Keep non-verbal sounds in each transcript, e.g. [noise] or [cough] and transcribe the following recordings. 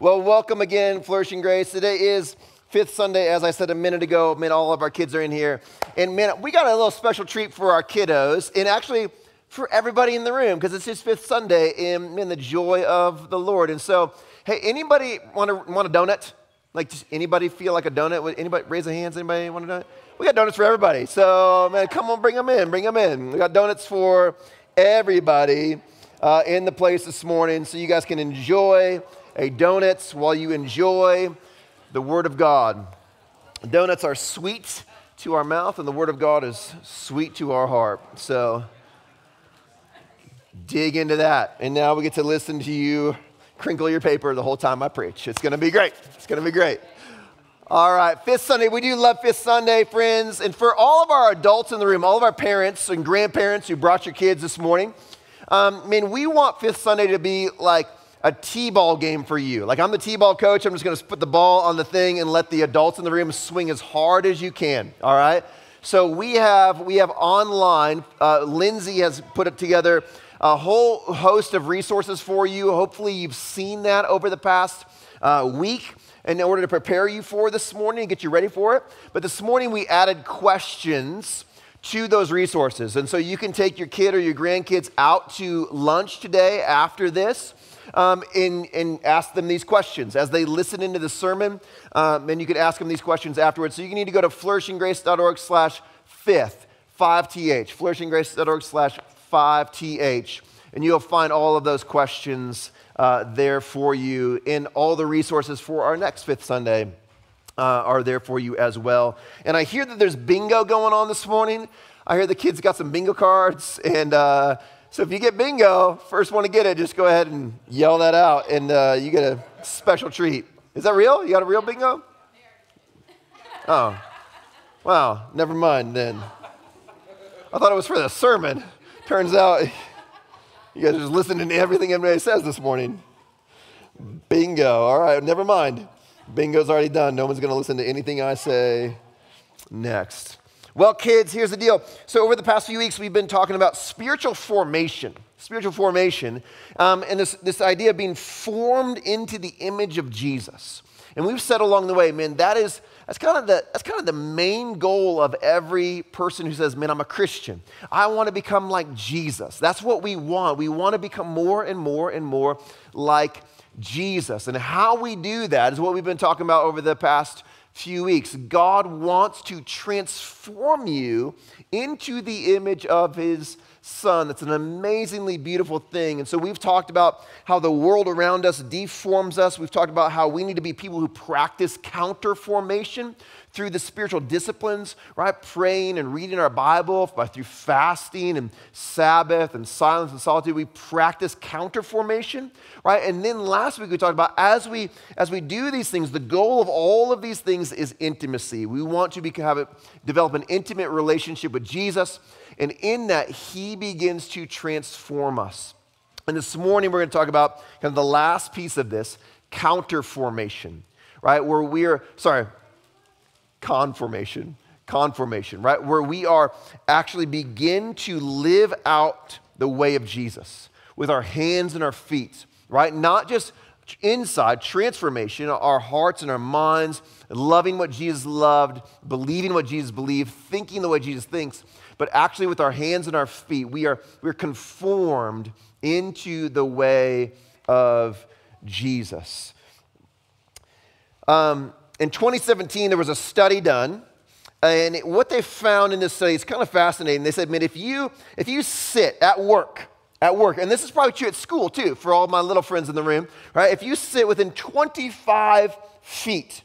Well, welcome again, Flourishing Grace. Today is fifth Sunday, as I said a minute ago. Man, all of our kids are in here. And man, we got a little special treat for our kiddos, and actually for everybody in the room, because it's just fifth Sunday in, the joy of the Lord. And so, hey, anybody want to want a donut? Like, just anybody feel like a donut? Would Anybody raise their hands? Anybody want a donut? We got donuts for everybody. So, man, come on, bring them in. Bring them in. We got donuts for everybody uh, in the place this morning, so you guys can enjoy a donuts while you enjoy the Word of God. Donuts are sweet to our mouth, and the Word of God is sweet to our heart. So, dig into that. And now we get to listen to you crinkle your paper the whole time I preach. It's going to be great. It's going to be great. All right, Fifth Sunday. We do love Fifth Sunday, friends. And for all of our adults in the room, all of our parents and grandparents who brought your kids this morning, um, I mean, we want Fifth Sunday to be like a T-ball game for you. Like I'm the T-ball coach. I'm just going to put the ball on the thing and let the adults in the room swing as hard as you can. All right. So we have we have online. Uh, Lindsay has put together a whole host of resources for you. Hopefully, you've seen that over the past uh, week in order to prepare you for this morning and get you ready for it. But this morning, we added questions to those resources. And so you can take your kid or your grandkids out to lunch today after this. Um, and, and, ask them these questions as they listen into the sermon. Um, and you can ask them these questions afterwards. So you need to go to flourishinggrace.org slash fifth, 5th, flourishinggrace.org slash 5th. And you'll find all of those questions uh, there for you. And all the resources for our next fifth Sunday uh, are there for you as well. And I hear that there's bingo going on this morning. I hear the kids got some bingo cards. And uh, so if you get bingo, first one to get it, just go ahead and yell that out. And uh, you get a special treat. Is that real? You got a real bingo? Oh. Wow, never mind then. I thought it was for the sermon. Turns out you guys are just listening to everything everybody says this morning. Bingo. All right, never mind. Bingo's already done. No one's going to listen to anything I say next. Well, kids, here's the deal. So, over the past few weeks, we've been talking about spiritual formation, spiritual formation, um, and this, this idea of being formed into the image of Jesus. And we've said along the way, man, that is that's kind of the that's kind of the main goal of every person who says, "Man, I'm a Christian. I want to become like Jesus." That's what we want. We want to become more and more and more like Jesus. And how we do that is what we've been talking about over the past few weeks. God wants to transform you into the image of his son. That's an amazingly beautiful thing. And so we've talked about how the world around us deforms us. We've talked about how we need to be people who practice counter formation through the spiritual disciplines, right? Praying and reading our Bible, by, uh, through fasting and Sabbath and silence and solitude. We practice counter formation, right? And then last week we talked about as we as we do these things, the goal of all of these things is intimacy. We want to be, have it, develop an intimate relationship with Jesus. And in that, He begins to transform us. And this morning, we're going to talk about kind of the last piece of this counter formation, right? Where we're, sorry, conformation, conformation, right? Where we are actually begin to live out the way of Jesus with our hands and our feet, right? Not just inside transformation, our hearts and our minds, loving what Jesus loved, believing what Jesus believed, thinking the way Jesus thinks, but actually with our hands and our feet, we are we're conformed into the way of Jesus. Um, in 2017, there was a study done, and what they found in this study is kind of fascinating. They said, man, if you if you sit at work, at work, and this is probably true at school too, for all my little friends in the room, right? If you sit within 25 feet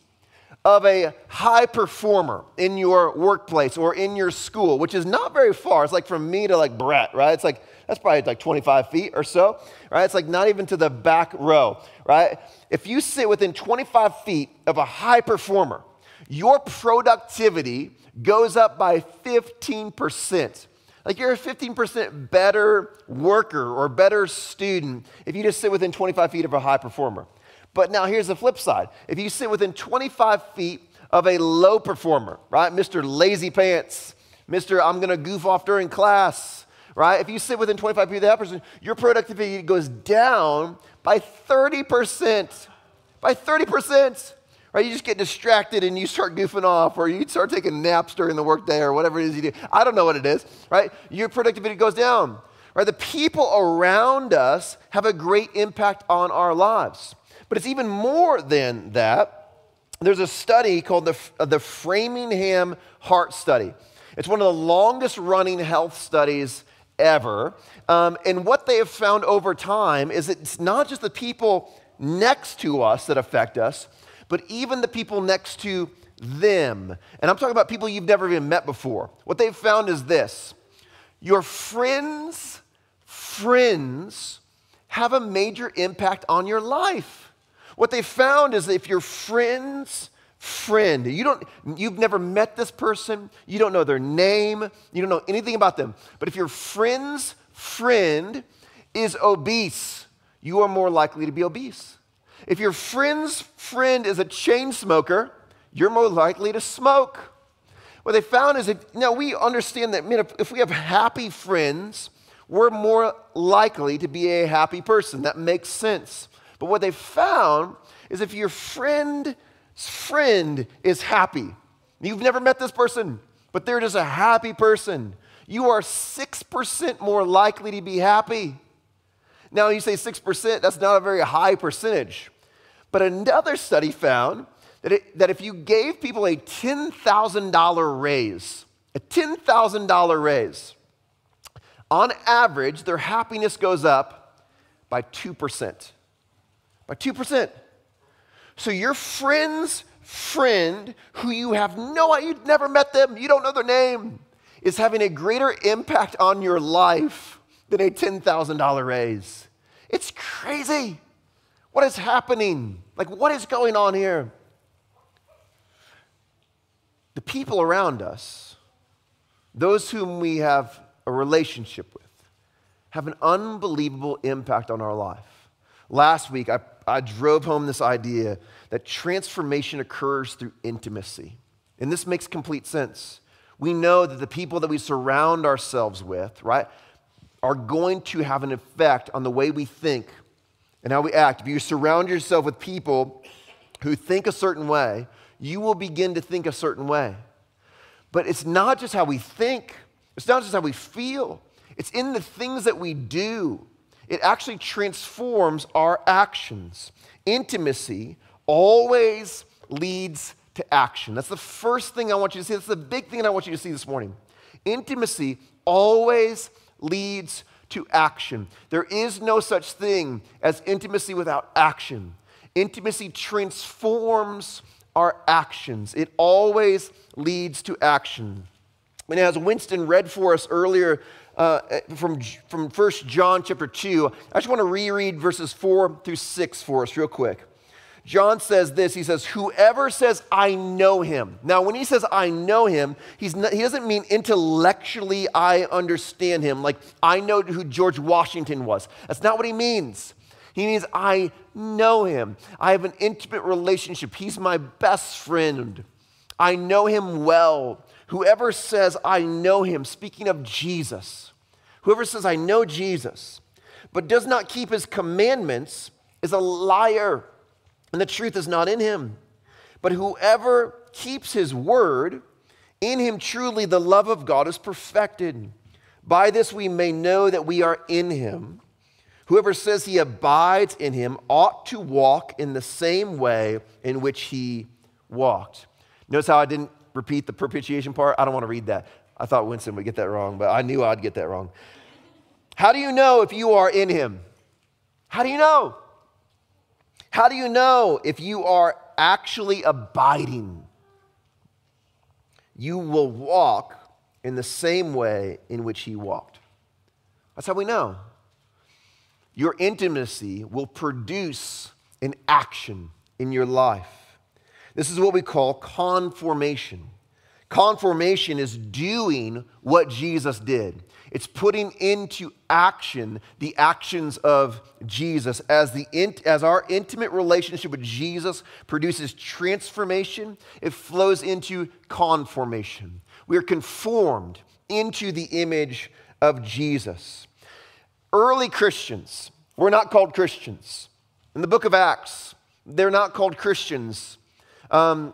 of a high performer in your workplace or in your school, which is not very far. It's like from me to like Brett, right? It's like, that's probably like 25 feet or so, right? It's like not even to the back row, right? If you sit within 25 feet of a high performer, your productivity goes up by 15%. Like you're a 15% better worker or better student if you just sit within 25 feet of a high performer. But now here's the flip side. If you sit within 25 feet of a low performer, right? Mr. Lazy Pants, Mr. I'm going to goof off during class, right? If you sit within 25 feet of that person, your productivity goes down by 30%. by 30%. Right? You just get distracted and you start goofing off, or you start taking naps during the workday, or whatever it is you do. I don't know what it is, right? Your productivity goes down. Right? The people around us have a great impact on our lives. But it's even more than that. There's a study called the, uh, the Framingham Heart Study. It's one of the longest running health studies ever. Um, and what they have found over time is it's not just the people next to us that affect us, but even the people next to them. And I'm talking about people you've never even met before. What they've found is this your friends' friends have a major impact on your life. What they found is that if your friends' friend, you don't, you've never met this person, you don't know their name, you don't know anything about them, but if your friend's friend is obese, you are more likely to be obese. If your friend's friend is a chain smoker, you're more likely to smoke. What they found is that, now we understand that, man, if, if we have happy friends, we're more likely to be a happy person. That makes sense. But what they found is if your friend's friend is happy, you've never met this person, but they're just a happy person, you are 6% more likely to be happy. Now, you say 6%, that's not a very high percentage. But another study found that, it, that if you gave people a $10,000 raise, a $10,000 raise, on average, their happiness goes up by 2%. By 2%. So your friend's friend, who you have no idea, you've never met them, you don't know their name, is having a greater impact on your life than a $10,000 raise. It's crazy. What is happening? Like, what is going on here? The people around us, those whom we have a relationship with, have an unbelievable impact on our life. Last week, I, I drove home this idea that transformation occurs through intimacy. And this makes complete sense. We know that the people that we surround ourselves with, right, are going to have an effect on the way we think and how we act. If you surround yourself with people who think a certain way, you will begin to think a certain way. But it's not just how we think, it's not just how we feel, it's in the things that we do. It actually transforms our actions. Intimacy always leads to action. That's the first thing I want you to see. That's the big thing I want you to see this morning. Intimacy always leads to action. There is no such thing as intimacy without action. Intimacy transforms our actions, it always leads to action. And as Winston read for us earlier uh, from, from 1 John chapter 2, I just want to reread verses 4 through 6 for us, real quick. John says this He says, Whoever says, I know him. Now, when he says, I know him, he's not, he doesn't mean intellectually, I understand him, like I know who George Washington was. That's not what he means. He means, I know him. I have an intimate relationship. He's my best friend. I know him well. Whoever says, I know him, speaking of Jesus, whoever says, I know Jesus, but does not keep his commandments, is a liar and the truth is not in him. But whoever keeps his word, in him truly the love of God is perfected. By this we may know that we are in him. Whoever says he abides in him ought to walk in the same way in which he walked. Notice how I didn't repeat the propitiation part? I don't want to read that. I thought Winston would get that wrong, but I knew I'd get that wrong. How do you know if you are in him? How do you know? How do you know if you are actually abiding? You will walk in the same way in which he walked. That's how we know. Your intimacy will produce an action in your life. This is what we call conformation. Conformation is doing what Jesus did. It's putting into action the actions of Jesus. As, the, as our intimate relationship with Jesus produces transformation, it flows into conformation. We are conformed into the image of Jesus. Early Christians were not called Christians. In the book of Acts, they're not called Christians. Um,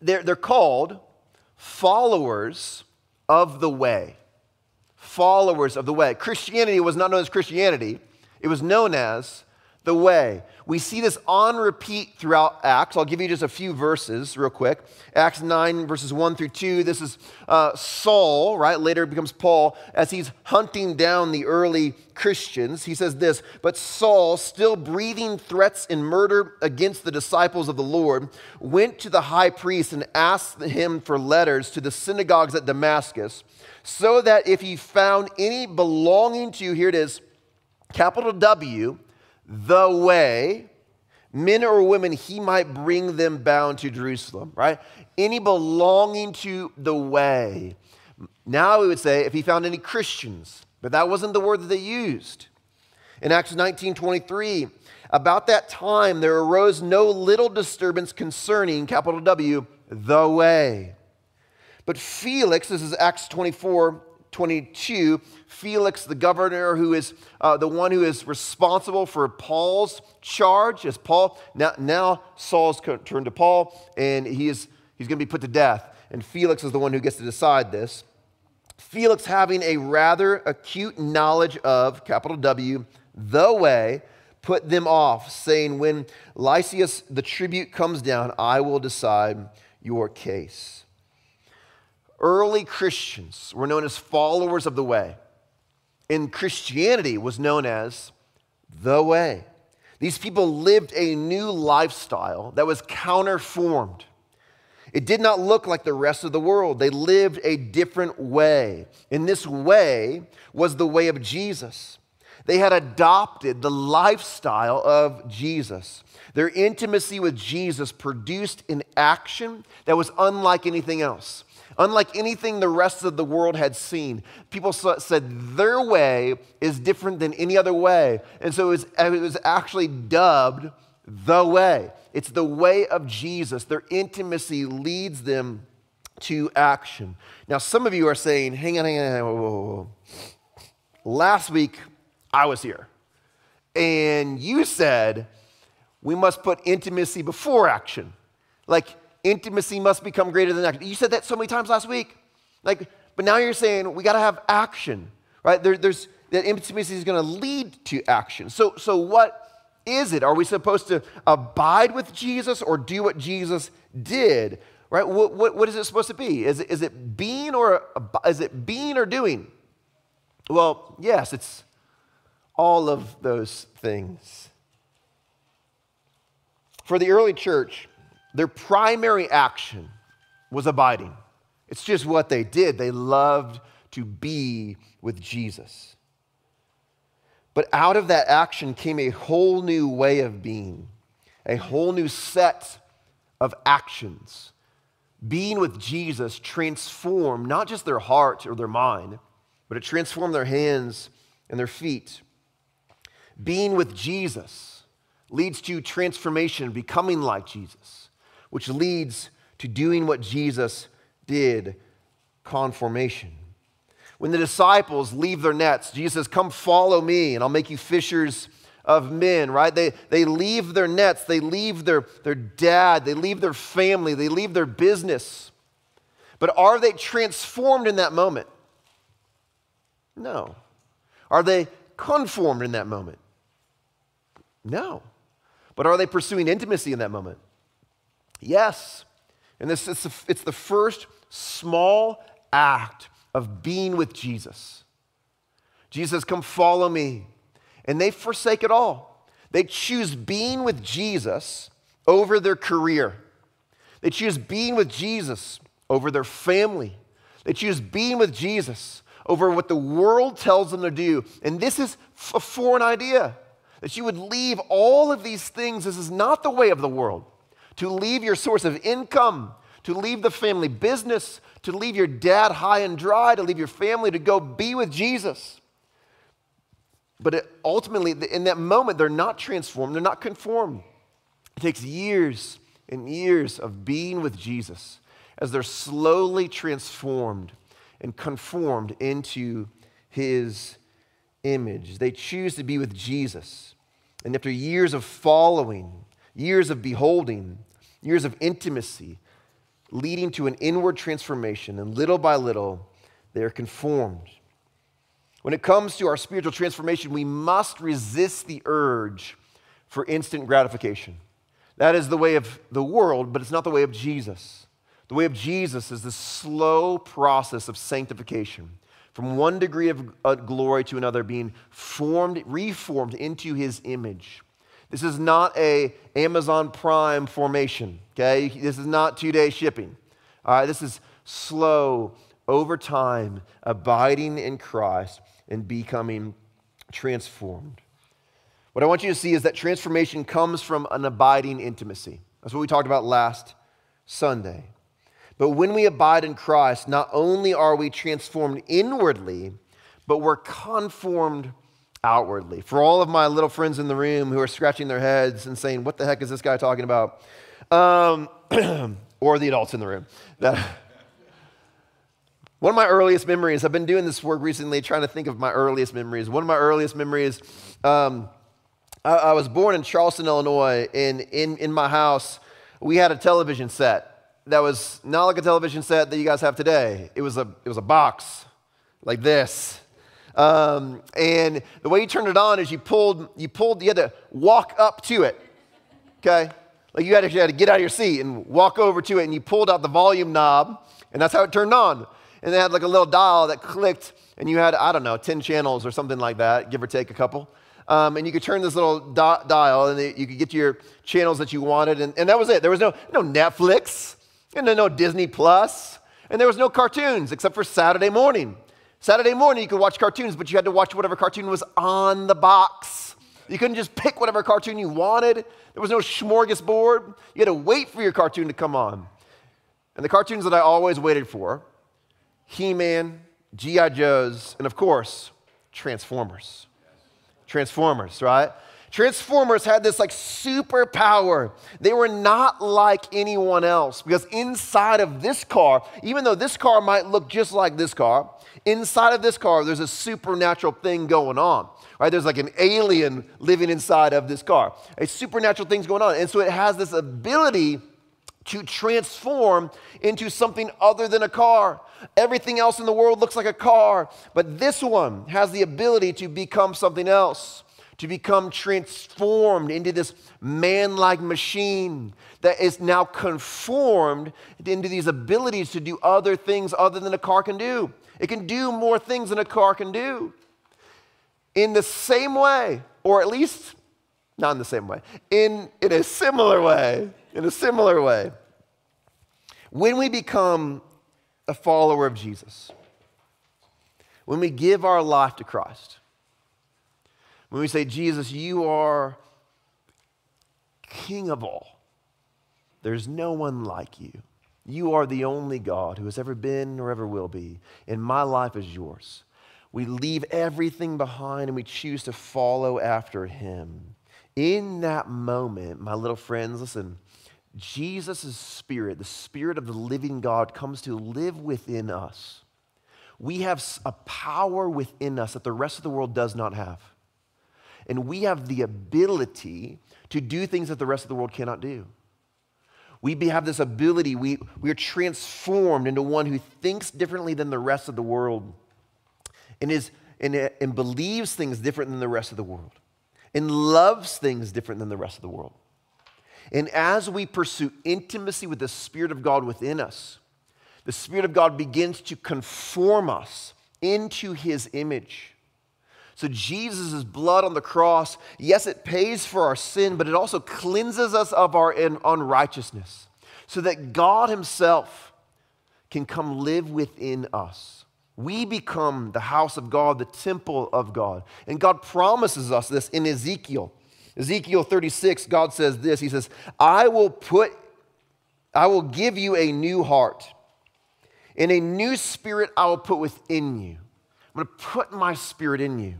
they're, they're called followers of the way. Followers of the way. Christianity was not known as Christianity, it was known as the way. We see this on repeat throughout Acts. I'll give you just a few verses real quick. Acts 9, verses 1 through 2. This is uh, Saul, right? Later becomes Paul, as he's hunting down the early Christians. He says this But Saul, still breathing threats and murder against the disciples of the Lord, went to the high priest and asked him for letters to the synagogues at Damascus, so that if he found any belonging to, here it is, capital W, the way, men or women, he might bring them bound to Jerusalem, right? Any belonging to the way. Now we would say if he found any Christians, but that wasn't the word that they used. In Acts 19 23, about that time there arose no little disturbance concerning, capital W, the way. But Felix, this is Acts 24 22, Felix, the governor, who is uh, the one who is responsible for Paul's charge, as Paul, now, now Saul's turned to Paul, and he is, he's going to be put to death. And Felix is the one who gets to decide this. Felix, having a rather acute knowledge of, capital W, the way, put them off, saying, When Lysias the tribune comes down, I will decide your case early Christians were known as followers of the way. And Christianity was known as the way. These people lived a new lifestyle that was counterformed. It did not look like the rest of the world. They lived a different way. And this way was the way of Jesus. They had adopted the lifestyle of Jesus. Their intimacy with Jesus produced an action that was unlike anything else unlike anything the rest of the world had seen. People said their way is different than any other way. And so it was, it was actually dubbed the way. It's the way of Jesus. Their intimacy leads them to action. Now, some of you are saying, hang on, hang on, hang on whoa, whoa, whoa. Last week, I was here, and you said we must put intimacy before action. Like, intimacy must become greater than action. You said that so many times last week. Like, but now you're saying we got to have action, right? There, there's that intimacy is going to lead to action. So, so what is it? Are we supposed to abide with Jesus or do what Jesus did? Right? What, what, what is it supposed to be? Is it, is it being or is it being or doing? Well, yes, it's all of those things. For the early church, their primary action was abiding. It's just what they did. They loved to be with Jesus. But out of that action came a whole new way of being, a whole new set of actions. Being with Jesus transformed not just their heart or their mind, but it transformed their hands and their feet. Being with Jesus leads to transformation, becoming like Jesus which leads to doing what Jesus did conformation. When the disciples leave their nets, Jesus says, Come follow me, and I'll make you fishers of men, right? They, they leave their nets, they leave their, their dad, they leave their family, they leave their business. But are they transformed in that moment? No. Are they conformed in that moment? No. But are they pursuing intimacy in that moment? Yes. And this is it's the first small act of being with Jesus. Jesus, come follow me. And they forsake it all. They choose being with Jesus over their career. They choose being with Jesus over their family. They choose being with Jesus over what the world tells them to do. And this is a foreign idea that you would leave all of these things. This is not the way of the world to leave your source of income, to leave the family business, to leave your dad high and dry, to leave your family to go be with Jesus. But it, ultimately, in that moment, they're not transformed, they're not conformed. It takes years and years of being with Jesus as they're slowly transformed and conformed into his image. They choose to be with Jesus. And after years of following years of beholding, years of intimacy, leading to an inward transformation. And little by little, they are conformed. When it comes to our spiritual transformation, we must resist the urge for instant gratification. That is the way of the world, but it's not the way of Jesus. The way of Jesus is the slow process of sanctification from one degree of uh, glory to another, being formed, reformed into his image. This is not a Amazon Prime formation, okay? This is not two-day shipping. All right, this is slow, over time, abiding in Christ and becoming transformed. What I want you to see is that transformation comes from an abiding intimacy. That's what we talked about last Sunday. But when we abide in Christ, not only are we transformed inwardly, but we're conformed outwardly. For all of my little friends in the room who are scratching their heads and saying, What the heck is this guy talking about? Um, [clears throat] or the adults in the room. That, one of my earliest memories, I've been doing this work recently, trying to think of my earliest memories. One of my earliest memories, um, I, I, was born in Charleston, Illinois, and in, in my house, we had a television set that was not like a television set that you guys have today. It was a, it was a box like this. Um, and the way you turned it on is you pulled, you pulled, you had to walk up to it. Okay? Like you had, to, you had to get out of your seat and walk over to it, and you pulled out the volume knob, and that's how it turned on. And they had like a little dial that clicked, and you had, I don't know, 10 channels or something like that, give or take a couple. Um, and you could turn this little dial, and you could get to your channels that you wanted, and, and that was it. There was no, no Netflix. And no Disney Plus, and there was no cartoons except for Saturday morning. Saturday morning, you could watch cartoons, but you had to watch whatever cartoon was on the box. You couldn't just pick whatever cartoon you wanted. There was no smorgasbord. You had to wait for your cartoon to come on. And the cartoons that I always waited for He Man, G.I. Joes, and of course, Transformers. Transformers, right? Transformers had this like superpower. They were not like anyone else because inside of this car, even though this car might look just like this car, inside of this car, there's a supernatural thing going on. Right? There's like an alien living inside of this car. A supernatural thing's going on. And so it has this ability to transform into something other than a car. Everything else in the world looks like a car, but this one has the ability to become something else to become transformed into this man like machine that is now conformed into these abilities to do other things other than a car can do. It can do more things than a car can do. In the same way, or at least not in the same way, in, in a similar way, in a similar way. When we become a follower of Jesus, when we give our life to Christ, when we say, Jesus, you are King of all, there's no one like you. You are the only God who has ever been or ever will be, and my life is yours. We leave everything behind and we choose to follow after him. In that moment, my little friends, listen, Jesus' spirit, the spirit of the living God, comes to live within us. We have a power within us that the rest of the world does not have. And we have the ability to do things that the rest of the world cannot do. We have this ability, we, we are transformed into one who thinks differently than the rest of the world and, is, and, and believes things different than the rest of the world and loves things different than the rest of the world. And as we pursue intimacy with the Spirit of God within us, the Spirit of God begins to conform us into His image. So, Jesus' blood on the cross, yes, it pays for our sin, but it also cleanses us of our unrighteousness so that God Himself can come live within us. We become the house of God, the temple of God. And God promises us this in Ezekiel. Ezekiel 36, God says this He says, I will put, I will give you a new heart, and a new spirit I will put within you. I'm going to put my spirit in you.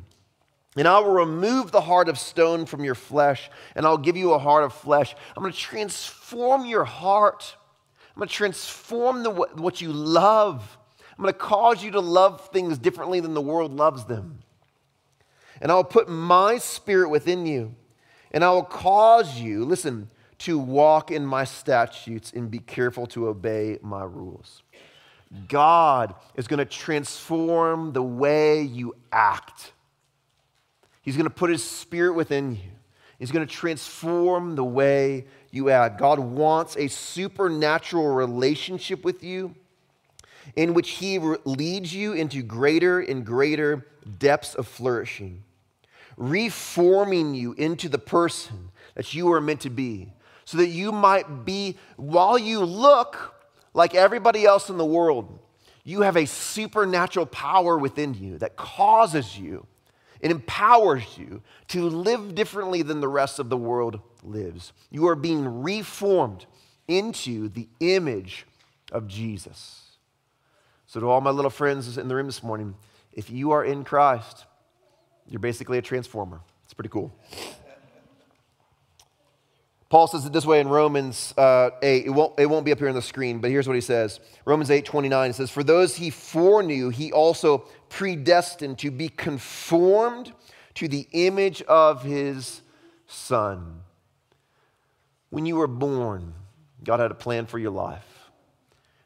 And I will remove the heart of stone from your flesh, and I'll give you a heart of flesh. I'm going to transform your heart. I'm going to transform the, what you love. I'm going to cause you to love things differently than the world loves them. And I'll put my spirit within you, and I will cause you, listen, to walk in my statutes and be careful to obey my rules. God is going to transform the way you act. He's going to put his spirit within you. He's going to transform the way you act. God wants a supernatural relationship with you in which he leads you into greater and greater depths of flourishing, reforming you into the person that you are meant to be, so that you might be, while you look like everybody else in the world, you have a supernatural power within you that causes you, it empowers you to live differently than the rest of the world lives. You are being reformed into the image of Jesus. So, to all my little friends in the room this morning, if you are in Christ, you're basically a transformer. It's pretty cool. Paul says it this way in Romans uh, 8. It won't, it won't be up here on the screen, but here's what he says. Romans 8, 29, it says, For those he foreknew, he also predestined to be conformed to the image of his son. When you were born, God had a plan for your life,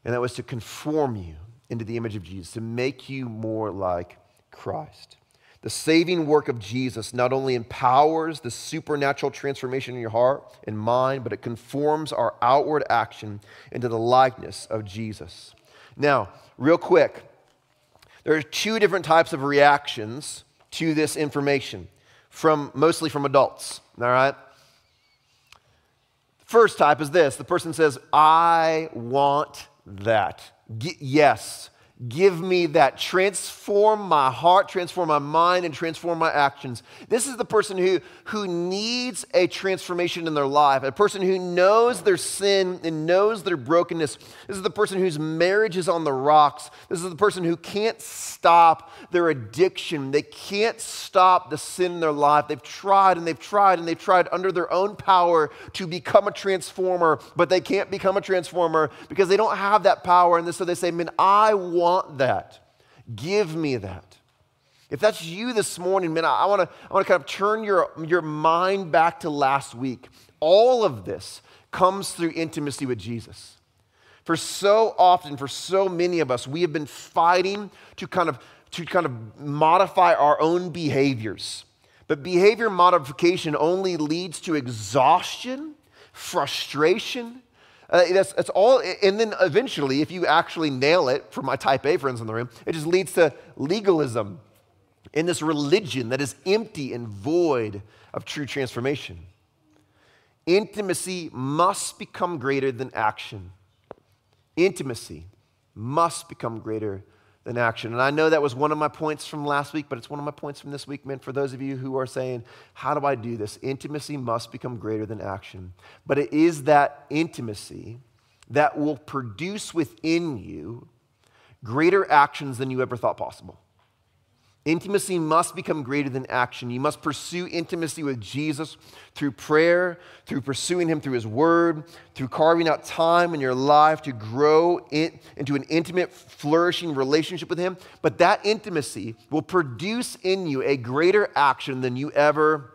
and that was to conform you into the image of Jesus, to make you more like Christ. The saving work of Jesus not only empowers the supernatural transformation in your heart and mind, but it conforms our outward action into the likeness of Jesus. Now, real quick, there are two different types of reactions to this information from mostly from adults, all right? First type is this the person says, I want that. G- yes, Give me that. Transform my heart, transform my mind, and transform my actions. This is the person who, who needs a transformation in their life, a person who knows their sin and knows their brokenness. This is the person whose marriage is on the rocks. This is the person who can't stop their addiction. They can't stop the sin in their life. They've tried and they've tried and they've tried under their own power to become a transformer, but they can't become a transformer because they don't have that power. And so they say, Man, I want want that. Give me that. If that's you this morning, man, I want to I want to kind of turn your, your mind back to last week. All of this comes through intimacy with Jesus. For so often, for so many of us, we have been fighting to kind of to kind of modify our own behaviors. But behavior modification only leads to exhaustion, frustration, uh, that's, that's all. And then eventually, if you actually nail it, for my type A friends in the room, it just leads to legalism in this religion that is empty and void of true transformation. Intimacy must become greater than action. Intimacy must become greater than action. And I know that was one of my points from last week, but it's one of my points from this week, man. For those of you who are saying, How do I do this? Intimacy must become greater than action. But it is that intimacy that will produce within you greater actions than you ever thought possible. Intimacy must become greater than action. You must pursue intimacy with Jesus through prayer, through pursuing Him through His Word, through carving out time in your life to grow in, into an intimate, flourishing relationship with Him. But that intimacy will produce in you a greater action than you ever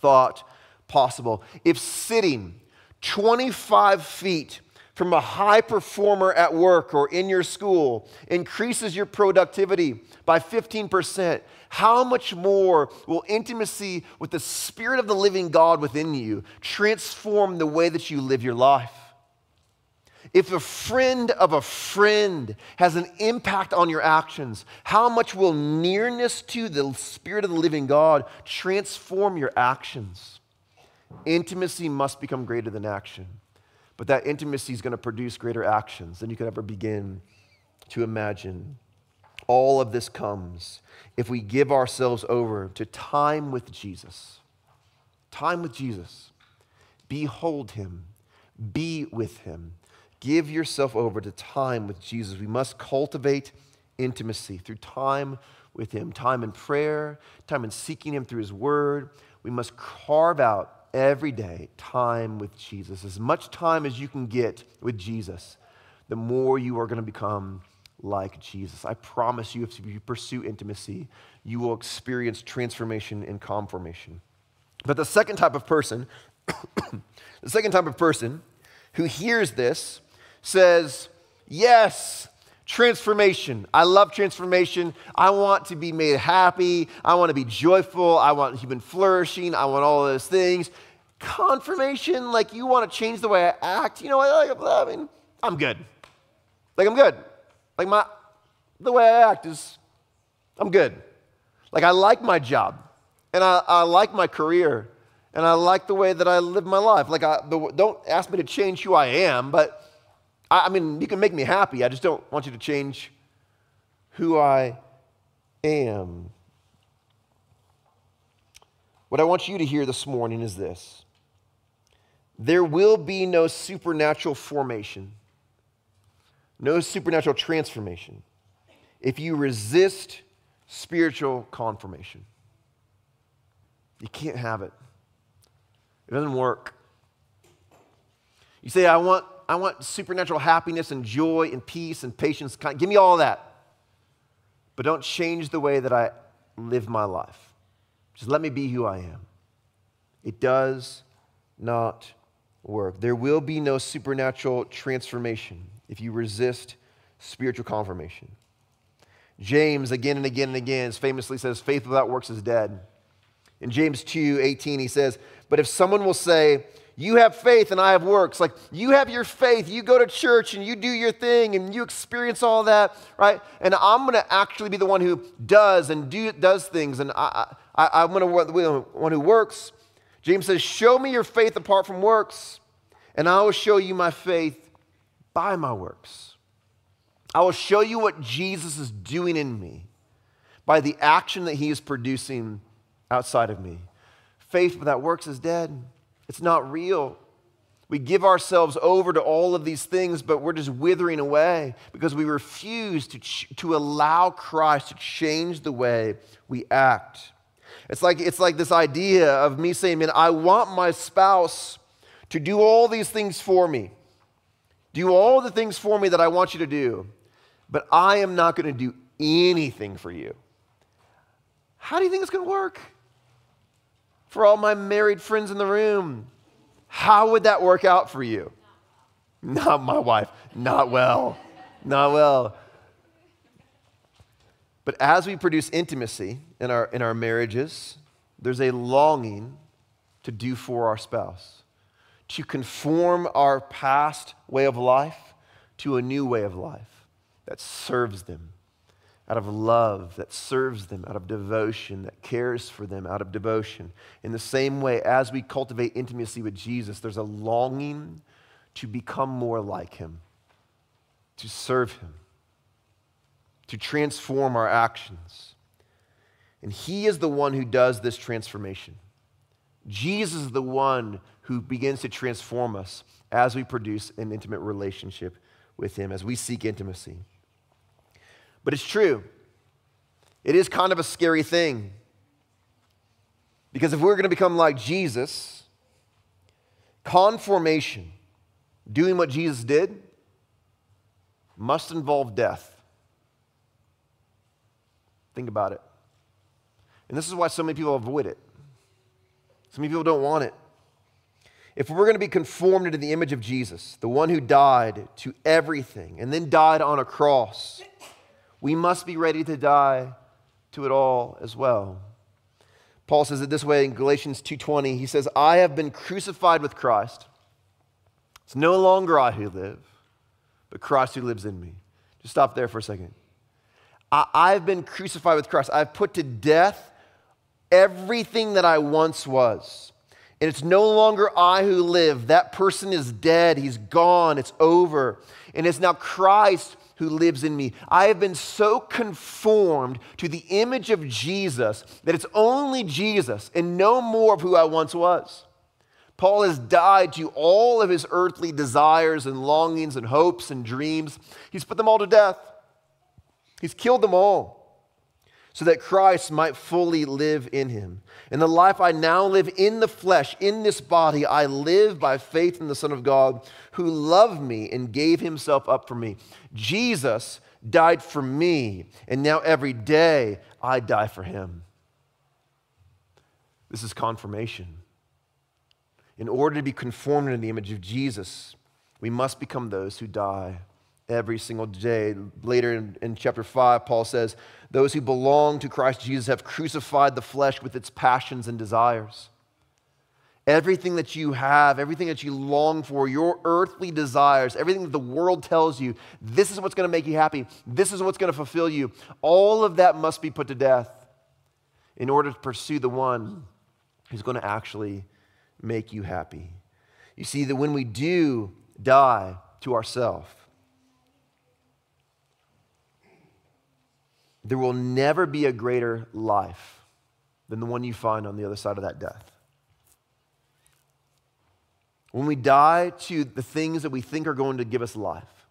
thought possible. If sitting 25 feet from a high performer at work or in your school increases your productivity by 15%, how much more will intimacy with the Spirit of the living God within you transform the way that you live your life? If a friend of a friend has an impact on your actions, how much will nearness to the Spirit of the living God transform your actions? Intimacy must become greater than action. But that intimacy is going to produce greater actions than you could ever begin to imagine. All of this comes if we give ourselves over to time with Jesus. Time with Jesus. Behold him. Be with him. Give yourself over to time with Jesus. We must cultivate intimacy through time with him, time in prayer, time in seeking him through his word. We must carve out every day time with Jesus. As much time as you can get with Jesus, the more you are going to become like Jesus. I promise you, if you pursue intimacy, you will experience transformation and conformation. But the second type of person [coughs] the second type of person who hears this says, Yes, transformation. I love transformation. I want to be made happy. I want to be joyful. I want human flourishing. I want all those things. Conformation, like you want to change the way I act. You know, I, I mean, I'm good. Like I'm good. Like my the way I act is I'm good. Like I like my job and I, I like my career and I like the way that I live my life. Like I, the, don't ask me to change who I am, but I, I mean, you can make me happy. I just don't want you to change who I am. What I want you to hear this morning is this there will be no supernatural formation, no supernatural transformation if you resist spiritual conformation. You can't have it, it doesn't work. You say, I want I want supernatural happiness and joy and peace and patience. Give me all that. But don't change the way that I live my life. Just let me be who I am. It does not work. There will be no supernatural transformation if you resist spiritual conformation. James, again and again and again, famously says, faith without works is dead. In James 2 18, he says, But if someone will say, you have faith and I have works. Like you have your faith, you go to church and you do your thing and you experience all that, right? And I'm going to actually be the one who does and do, does things, and I, I, I'm going to be the one who works. James says, Show me your faith apart from works, and I will show you my faith by my works. I will show you what Jesus is doing in me by the action that he is producing outside of me. Faith without works is dead. It's not real. We give ourselves over to all of these things, but we're just withering away because we refuse to, ch- to allow Christ to change the way we act. It's like, it's like this idea of me saying, man, I want my spouse to do all these things for me, do all the things for me that I want you to do, but I am not going to do anything for you. How do you think it's going to work? For all my married friends in the room. How would that work out for you? Not my wife. Not well. Not well. But as we produce intimacy in our, in our marriages, there's a longing to do for our spouse, to conform our past way of life to a new way of life that serves them out of love that serves them, out of devotion that cares for them, out of devotion. In the same way, as we cultivate intimacy with Jesus, there's a longing to become more like him, to serve him, to transform our actions. And he is the one who does this transformation. Jesus is the one who begins to transform us as we produce an intimate relationship with him, as we seek intimacy. But it's true. It is kind of a scary thing. Because if we're going to become like Jesus, conformation, doing what Jesus did, must involve death. Think about it. And this is why so many people avoid it. So many people don't want it. If we're going to be conformed into the image of Jesus, the one who died to everything and then died on a cross, we must be ready to die to it all as well. Paul says it this way in Galatians 2:20. He says, "I have been crucified with Christ. It's no longer I who live, but Christ who lives in me." Just stop there for a second. I, have been crucified with Christ. I've put to death everything that I once was. And it's no longer I who live. That person is dead. He's gone. It's over. And it's now Christ who lives in me. I have been so conformed to the image of Jesus that it's only Jesus and no more of who I once was. Paul has died to all of his earthly desires and longings and hopes and dreams. He's put them all to death. He's killed them all so that Christ might fully live in him. In the life I now live in the flesh, in this body, I live by faith in the Son of God who loved me and gave himself up for me. Jesus died for me, and now every day I die for him. This is conformation. In order to be conformed to the image of Jesus, we must become those who die every single day. Later in, in, chapter 5, Paul says, Those who belong to Christ Jesus have crucified the flesh with its passions and desires. Everything that you have, everything that you long for, your earthly desires, everything that the world tells you, this is what's going to make you happy, this is what's going to fulfill you, all of that must be put to death in order to pursue the one who's going to actually make you happy. You see, that when we do die to ourselves, there will never be a greater life than the one you find on the other side of that death. When we die to the things that we think are going to give us life,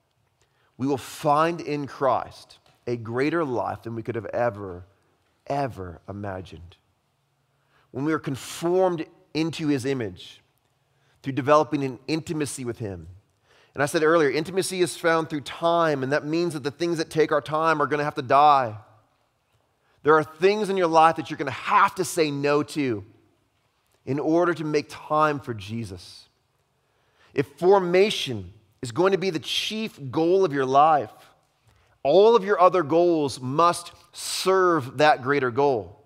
we will find in Christ a greater life than we could have ever, ever imagined. When we are conformed into his image through developing an intimacy with him. And I said earlier, intimacy is found through time, and that means that the things that take our time are going to have to die. There are things in your life that you're going to have to say no to in order to make time for Jesus. If formation is going to be the chief goal of your life, all of your other goals must serve that greater goal.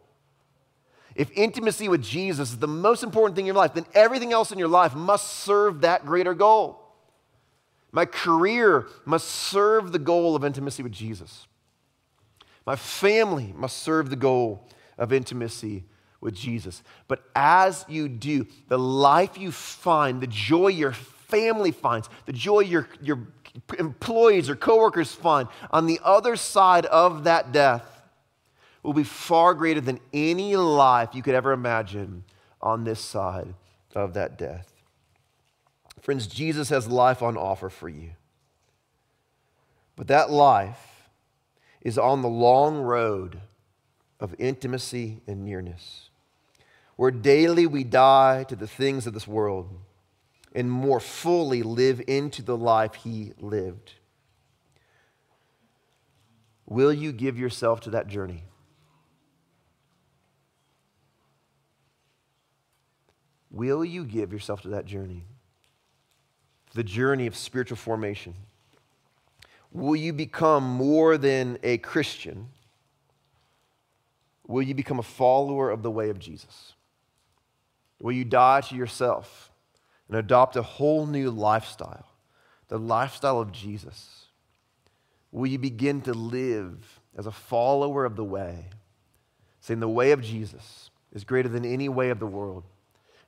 If intimacy with Jesus is the most important thing in your life, then everything else in your life must serve that greater goal. My career must serve the goal of intimacy with Jesus. My family must serve the goal of intimacy with Jesus. But as you do, the life you find, the joy your family finds, the joy your, your employees or coworkers find on the other side of that death will be far greater than any life you could ever imagine on this side of that death. Friends, Jesus has life on offer for you. But that life is on the long road of intimacy and nearness, where daily we die to the things of this world and more fully live into the life he lived. Will you give yourself to that journey? Will you give yourself to that journey? The journey of spiritual formation. Will you become more than a Christian? Will you become a follower of the way of Jesus? Will you die to yourself? and adopt a whole new lifestyle, the lifestyle of Jesus? Will you begin to live as a follower of the way, saying the way of Jesus is greater than any way of the world?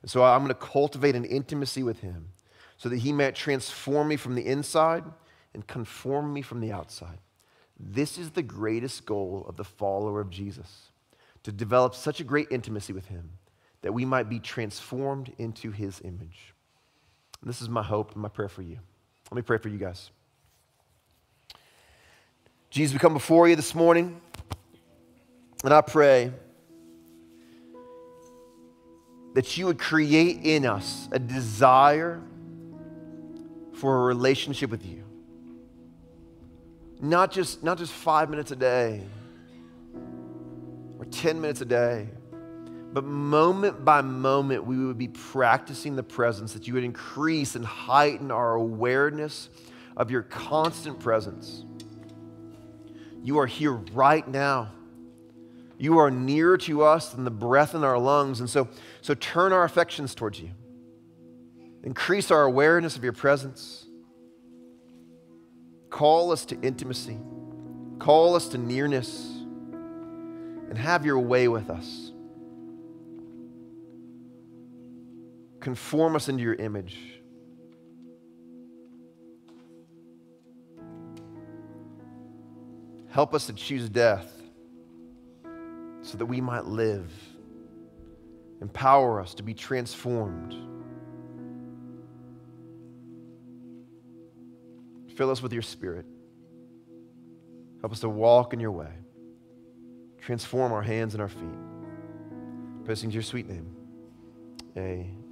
And so I'm going to cultivate an intimacy with him so that he might transform me from the inside and conform me from the outside. This is the greatest goal of the follower of Jesus to develop such a great intimacy with him that we might be transformed into his image. And this is my hope and my prayer for you. Let me pray for you guys. Jesus, we come before you this morning, and I pray that you would create in us a desire for a relationship with you. Not just, not just five minutes a day or 10 minutes a day but moment by moment, we would be practicing the presence, that you would increase and heighten our awareness of your constant presence. You are here right now. You are nearer to us than the breath in our lungs. And so, so turn our affections towards you. Increase our awareness of your presence. Call us to intimacy. Call us to nearness. And have your way with us. Conform us into your image. Help us to choose death so that we might live. Empower us to be transformed. Fill us with your spirit. Help us to walk in your way. Transform our hands and our feet. Pressing your sweet name. Amen.